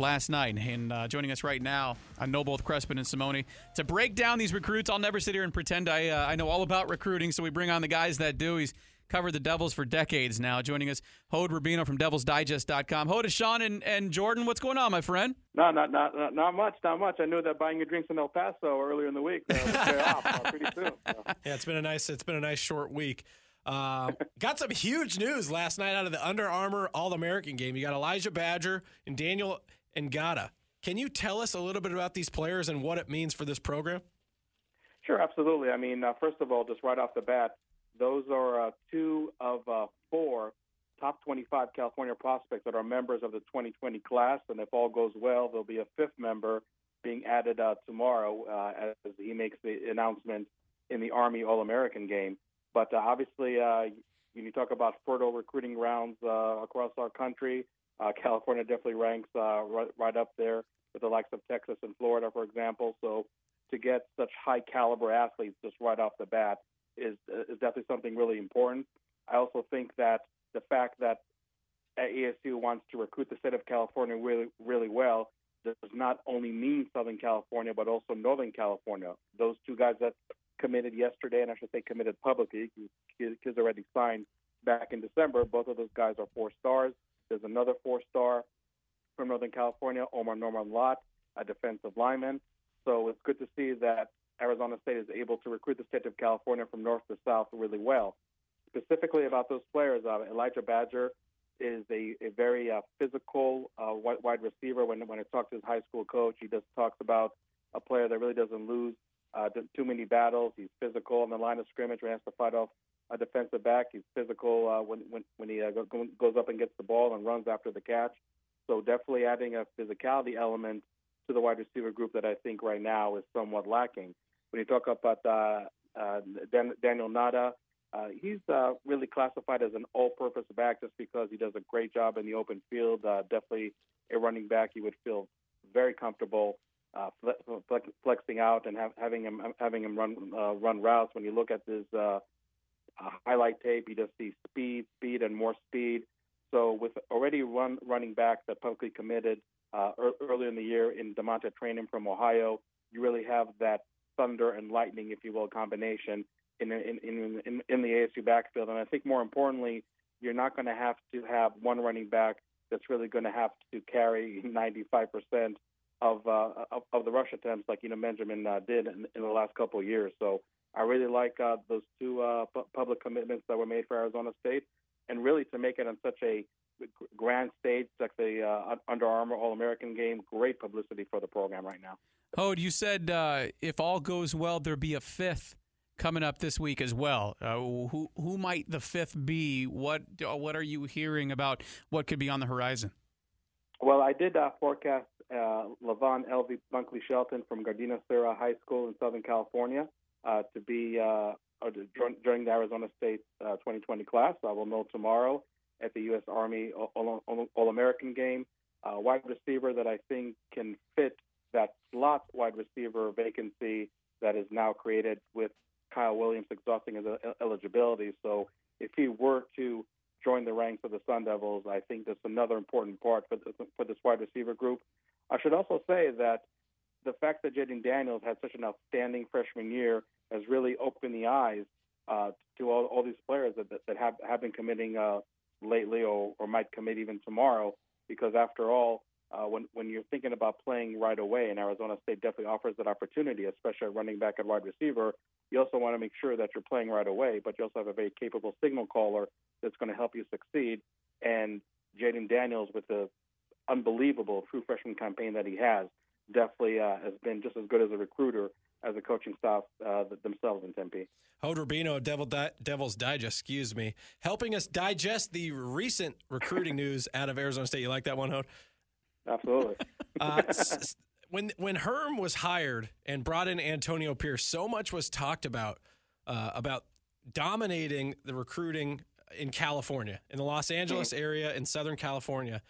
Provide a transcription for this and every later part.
last night. And uh, joining us right now, I know both Crespin and Simone to break down these recruits. I'll never sit here and pretend I uh, I know all about recruiting, so we bring on the guys that do. He's covered the Devils for decades now. Joining us, Hod Rubino from DevilsDigest.com. Hod, Sean and, and Jordan, what's going on, my friend? No, not, not not not much, not much. I knew that buying your drinks in El Paso earlier in the week uh, off uh, pretty soon. So. Yeah, it's been a nice it's been a nice short week. Uh, got some huge news last night out of the Under Armour All American game. You got Elijah Badger and Daniel Ngata. Can you tell us a little bit about these players and what it means for this program? Sure, absolutely. I mean, uh, first of all, just right off the bat, those are uh, two of uh, four top 25 California prospects that are members of the 2020 class, and if all goes well, there'll be a fifth member being added uh, tomorrow uh, as he makes the announcement in the Army All American game. But uh, obviously, uh, when you talk about fertile recruiting rounds uh, across our country, uh, California definitely ranks uh, right, right up there with the likes of Texas and Florida, for example. So to get such high caliber athletes just right off the bat is is definitely something really important. I also think that the fact that ASU wants to recruit the state of California really really well does not only mean Southern California but also Northern California. Those two guys that committed yesterday, and I should say committed publicly, because already signed back in December. Both of those guys are four stars. There's another four star from Northern California, Omar Norman Lott, a defensive lineman. So it's good to see that Arizona State is able to recruit the state of California from north to south really well. Specifically about those players, uh, Elijah Badger is a, a very uh, physical uh, wide receiver. When when I talk to his high school coach, he just talks about a player that really doesn't lose uh, too many battles. He's physical on the line of scrimmage he has to fight off a defensive back. He's physical uh, when when when he uh, go, goes up and gets the ball and runs after the catch. So definitely adding a physicality element to the wide receiver group that I think right now is somewhat lacking. When you talk about uh, uh, Dan- Daniel Ngata, uh, he's uh, really classified as an all-purpose back just because he does a great job in the open field. Uh, definitely a running back you would feel very comfortable uh, flex, flexing out and have, having him having him run uh, run routes. When you look at his uh, uh, highlight tape, you just see speed, speed, and more speed. So with already run running backs that publicly committed uh, er, earlier in the year in DeaMonte Trayanum from Ohio, you really have that thunder and lightning, if you will, combination in in in in, in the ASU backfield. And I think more importantly, you're not going to have to have one running back that's really going to have to carry 95 percent of, uh, of of the rush attempts like you know Benjamin uh, did in, in the last couple of years. So I really like uh, those two uh, public commitments that were made for Arizona State, and really to make it on such a grand stage like the uh, Under Armour All American game, great publicity for the program right now. Hod, you said uh, if all goes well, there'll be a fifth coming up this week as well. Uh, who who might the fifth be? What uh, what are you hearing about what could be on the horizon? Well, I did uh, forecast uh, Levon Elvie Bunkley Shelton from Gardena Serra High School in Southern California uh, to be uh, during the Arizona State uh, 2020 class. I will know tomorrow at the U.S. Army All, American game. Uh, wide receiver that I think can fit that slot wide receiver vacancy that is now created with Kyle Williams exhausting his eligibility. So if he were to join the ranks of the Sun Devils, I think that's another important part for, the, for this wide receiver group. I should also say that the fact that Jayden Daniels had such an outstanding freshman year has really opened the eyes uh, to all, all these players that, that, that have, have been committing uh, lately or, or might commit even tomorrow. Because after all, uh, when when you're thinking about playing right away, and Arizona State definitely offers that opportunity, especially at running back and wide receiver. You also want to make sure that you're playing right away, but you also have a very capable signal caller that's going to help you succeed. And Jayden Daniels, with the unbelievable true freshman campaign that he has, definitely uh, has been just as good as a recruiter as a coaching staff uh, themselves in Tempe. Hod Rubino, Devil Di- Devil's Digest, excuse me, helping us digest the recent recruiting news out of Arizona State. You like that one, Hod? Absolutely. uh, when when Herm was hired and brought in Antonio Pierce, so much was talked about uh, about dominating the recruiting in California, in the Los Angeles area, in Southern California.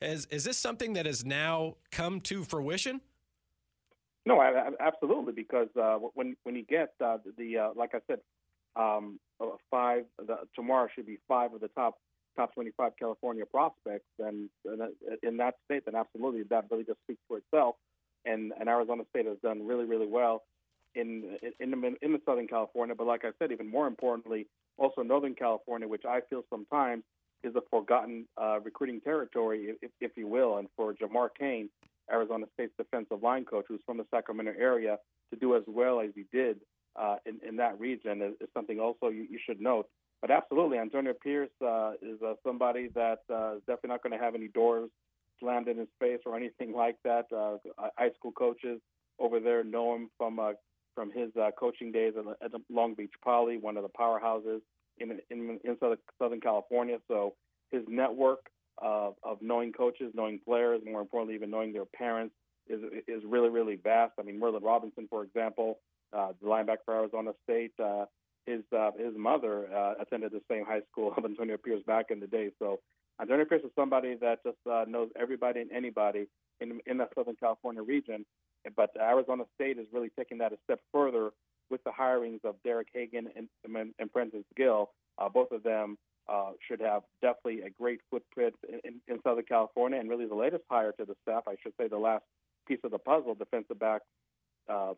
Is is this something that has now come to fruition? No, I, I, absolutely. Because uh, when when you get uh, the uh, like I said, um, uh, five the, tomorrow should be five of the top top 25 California prospects, then in that state, then absolutely that really just speaks for itself. And, and Arizona State has done really, really well in in the, in the Southern California. But like I said, even more importantly, also Northern California, which I feel sometimes is a forgotten uh, recruiting territory, if, if you will. And for Jamar Cain, Arizona State's defensive line coach, who's from the Sacramento area, to do as well as he did uh, in, in that region is, is something also you, you should note. But absolutely, Antonio Pierce uh, is uh, somebody that uh, is definitely not going to have any doors slammed in his face or anything like that. Uh, high school coaches over there know him from uh, from his uh, coaching days at, at Long Beach Poly, one of the powerhouses in in, in Southern, California. So his network of, of knowing coaches, knowing players, more importantly, even knowing their parents is is really really vast. I mean, Merlin Robinson, for example, uh, the linebacker for Arizona State. Uh, his uh, his mother uh, attended the same high school of Antonio Pierce back in the day. So Antonio Pierce is somebody that just uh, knows everybody and anybody in in the Southern California region. But Arizona State is really taking that a step further with the hirings of Derek Hagan and, and, and Prentice Gill. Uh, both of them uh, should have definitely a great footprint in, in Southern California, and really the latest hire to the staff, I should say, the last piece of the puzzle, defensive back uh,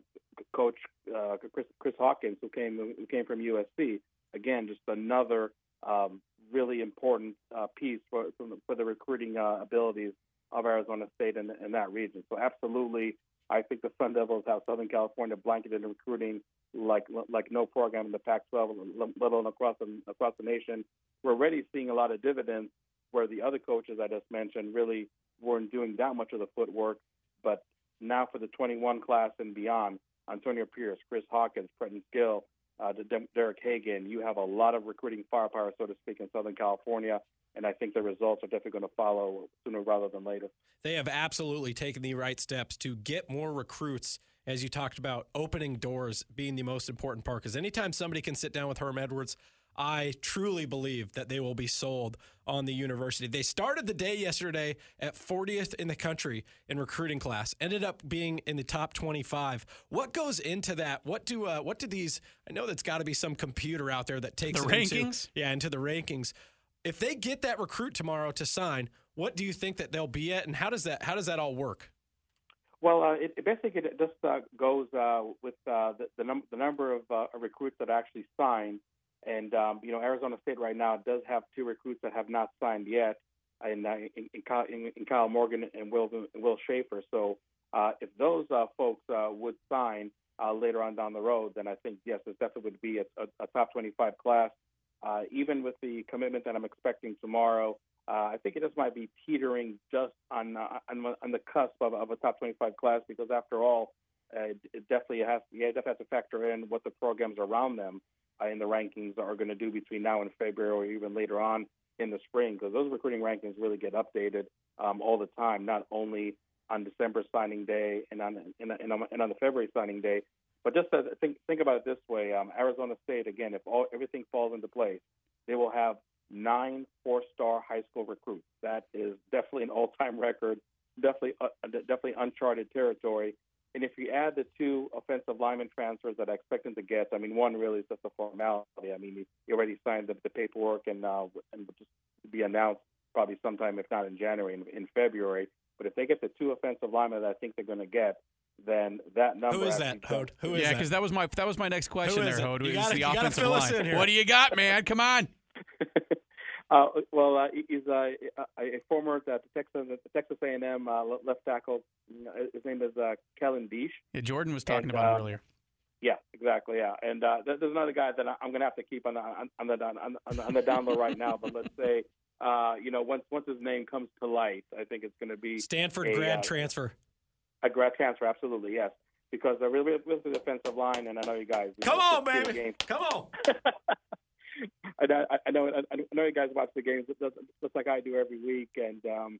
coach uh, Chris, Chris Hawkins, who came who came from USC. Again, just another um, really important uh, piece for for the recruiting uh, abilities of Arizona State in, in that region. So absolutely, I think the Sun Devils have Southern California blanketed in recruiting like like no program in the Pac-12, let alone across the, across the nation. We're already seeing a lot of dividends where the other coaches I just mentioned really weren't doing that much of the footwork, but now for the 21 class and beyond, Antonio Pierce, Chris Hawkins, Prentice Gill, uh, Derek Hagan, you have a lot of recruiting firepower, so to speak, in Southern California. And I think the results are definitely going to follow sooner rather than later. They have absolutely taken the right steps to get more recruits as you talked about opening doors being the most important part. Because anytime somebody can sit down with Herm Edwards, I truly believe that they will be sold on the university. They started the day yesterday at 40th in the country in recruiting class, ended up being in the top 25. What goes into that? What do uh, what do these? I know that's got to be some computer out there that takes the rankings. Into, yeah, into the rankings. If they get that recruit tomorrow to sign, what do you think that they'll be at, and how does that how does that all work? Well, uh, it, it, basically just uh, goes uh, with uh, the, the, num- the, number of uh, recruits that actually sign and um, you know, Arizona State right now does have two recruits that have not signed yet, in uh, in, in, Kyle, in, in, Kyle Morgan and Will Will Schaefer. So uh, if those uh, folks uh, would sign uh, later on down the road, then I think yes, it definitely would be a, a, a top 25 class. Uh, even with the commitment that I'm expecting tomorrow, I think it just might be teetering just on on, on, the cusp of, of, a top 25 class because after all, it definitely has yeah, it definitely has to factor in what the programs around them uh, in the rankings are going to do between now and February or even later on in the spring because those recruiting rankings really get updated um, all the time, not only on December signing day and on and, on, and on the February signing day. But just to think think about it this way: um, Arizona State, again, if all everything falls into place, they will have nine four-star high school recruits. That is definitely an all-time record, definitely uh, definitely uncharted territory. And if you add the two offensive lineman transfers that I expect them to get, I mean, one really is just a formality. I mean, he already signed the, the paperwork and uh, and just be announced probably sometime, if not in January, in, in February. But if they get the two offensive linemen that I think they're going to get, then that number. Who is that, Hod? Who is yeah, because that was my that was my next question there, Hod. You gotta, the offensive line. What do you got, man? Come on. Uh, well, uh, he's a, a former uh, Texas Texas A&M uh, left tackle. His name is uh, Kellen Diesch. Yeah, Jordan was talking and, about uh, earlier. Yeah, exactly. Yeah, and uh, there's another guy that I'm going to have to keep on the on the on, the, on the down low right now. But let's say, uh, you know, once once his name comes to light, I think it's going to be Stanford a, grad transfer. A grad transfer, absolutely, yes. Because they're really with the defensive line, and I know you guys. Come know, on, baby! Come on. I, know, I know, I know you guys watch the games just, just like I do every week, and um,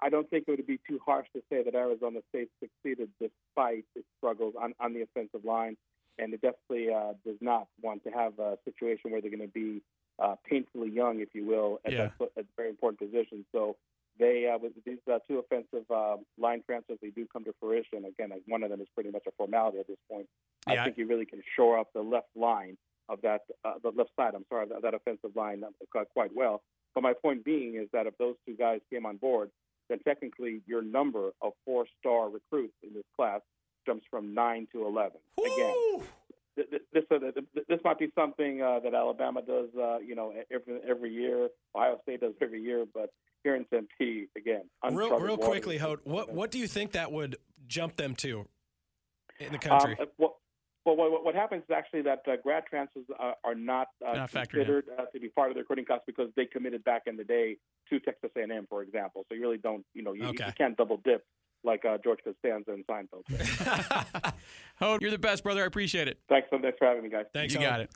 I don't think it would be too harsh to say that Arizona State succeeded despite its struggles on, on the offensive line, and it definitely uh, does not want to have a situation where they're going to be uh, painfully young, if you will, at, yeah. that, at very important position. So they, uh, with these uh, two offensive uh, line transfers, they do come to fruition. Again, one of them is pretty much a formality at this point. Yeah. I think you really can shore up the left line of that uh, the left side. I'm sorry, that, that offensive line uh, quite well. But my point being is that if those two guys came on board, then technically your number of four-star recruits in this class jumps from nine to eleven. Again, Woo! th- this uh, th- th- this might be something uh, that Alabama does, uh, you know, every every year. Ohio State does every year, but here in Tempe, again, Real, real quickly, Hod, what what do you think that would jump them to in the Um, country? uh, well, well, what, what happens is actually that uh, grad transfers uh, are not, uh, Not considered uh, to be part of the recruiting class because they committed back in the day to Texas A&M, for example. So you really don't, you know, you, Okay. you can't double dip like uh, George Costanza and Seinfeld. Hope you're the best, brother. I appreciate it. Thanks so much for having me, guys. Thanks, you Hod. got it.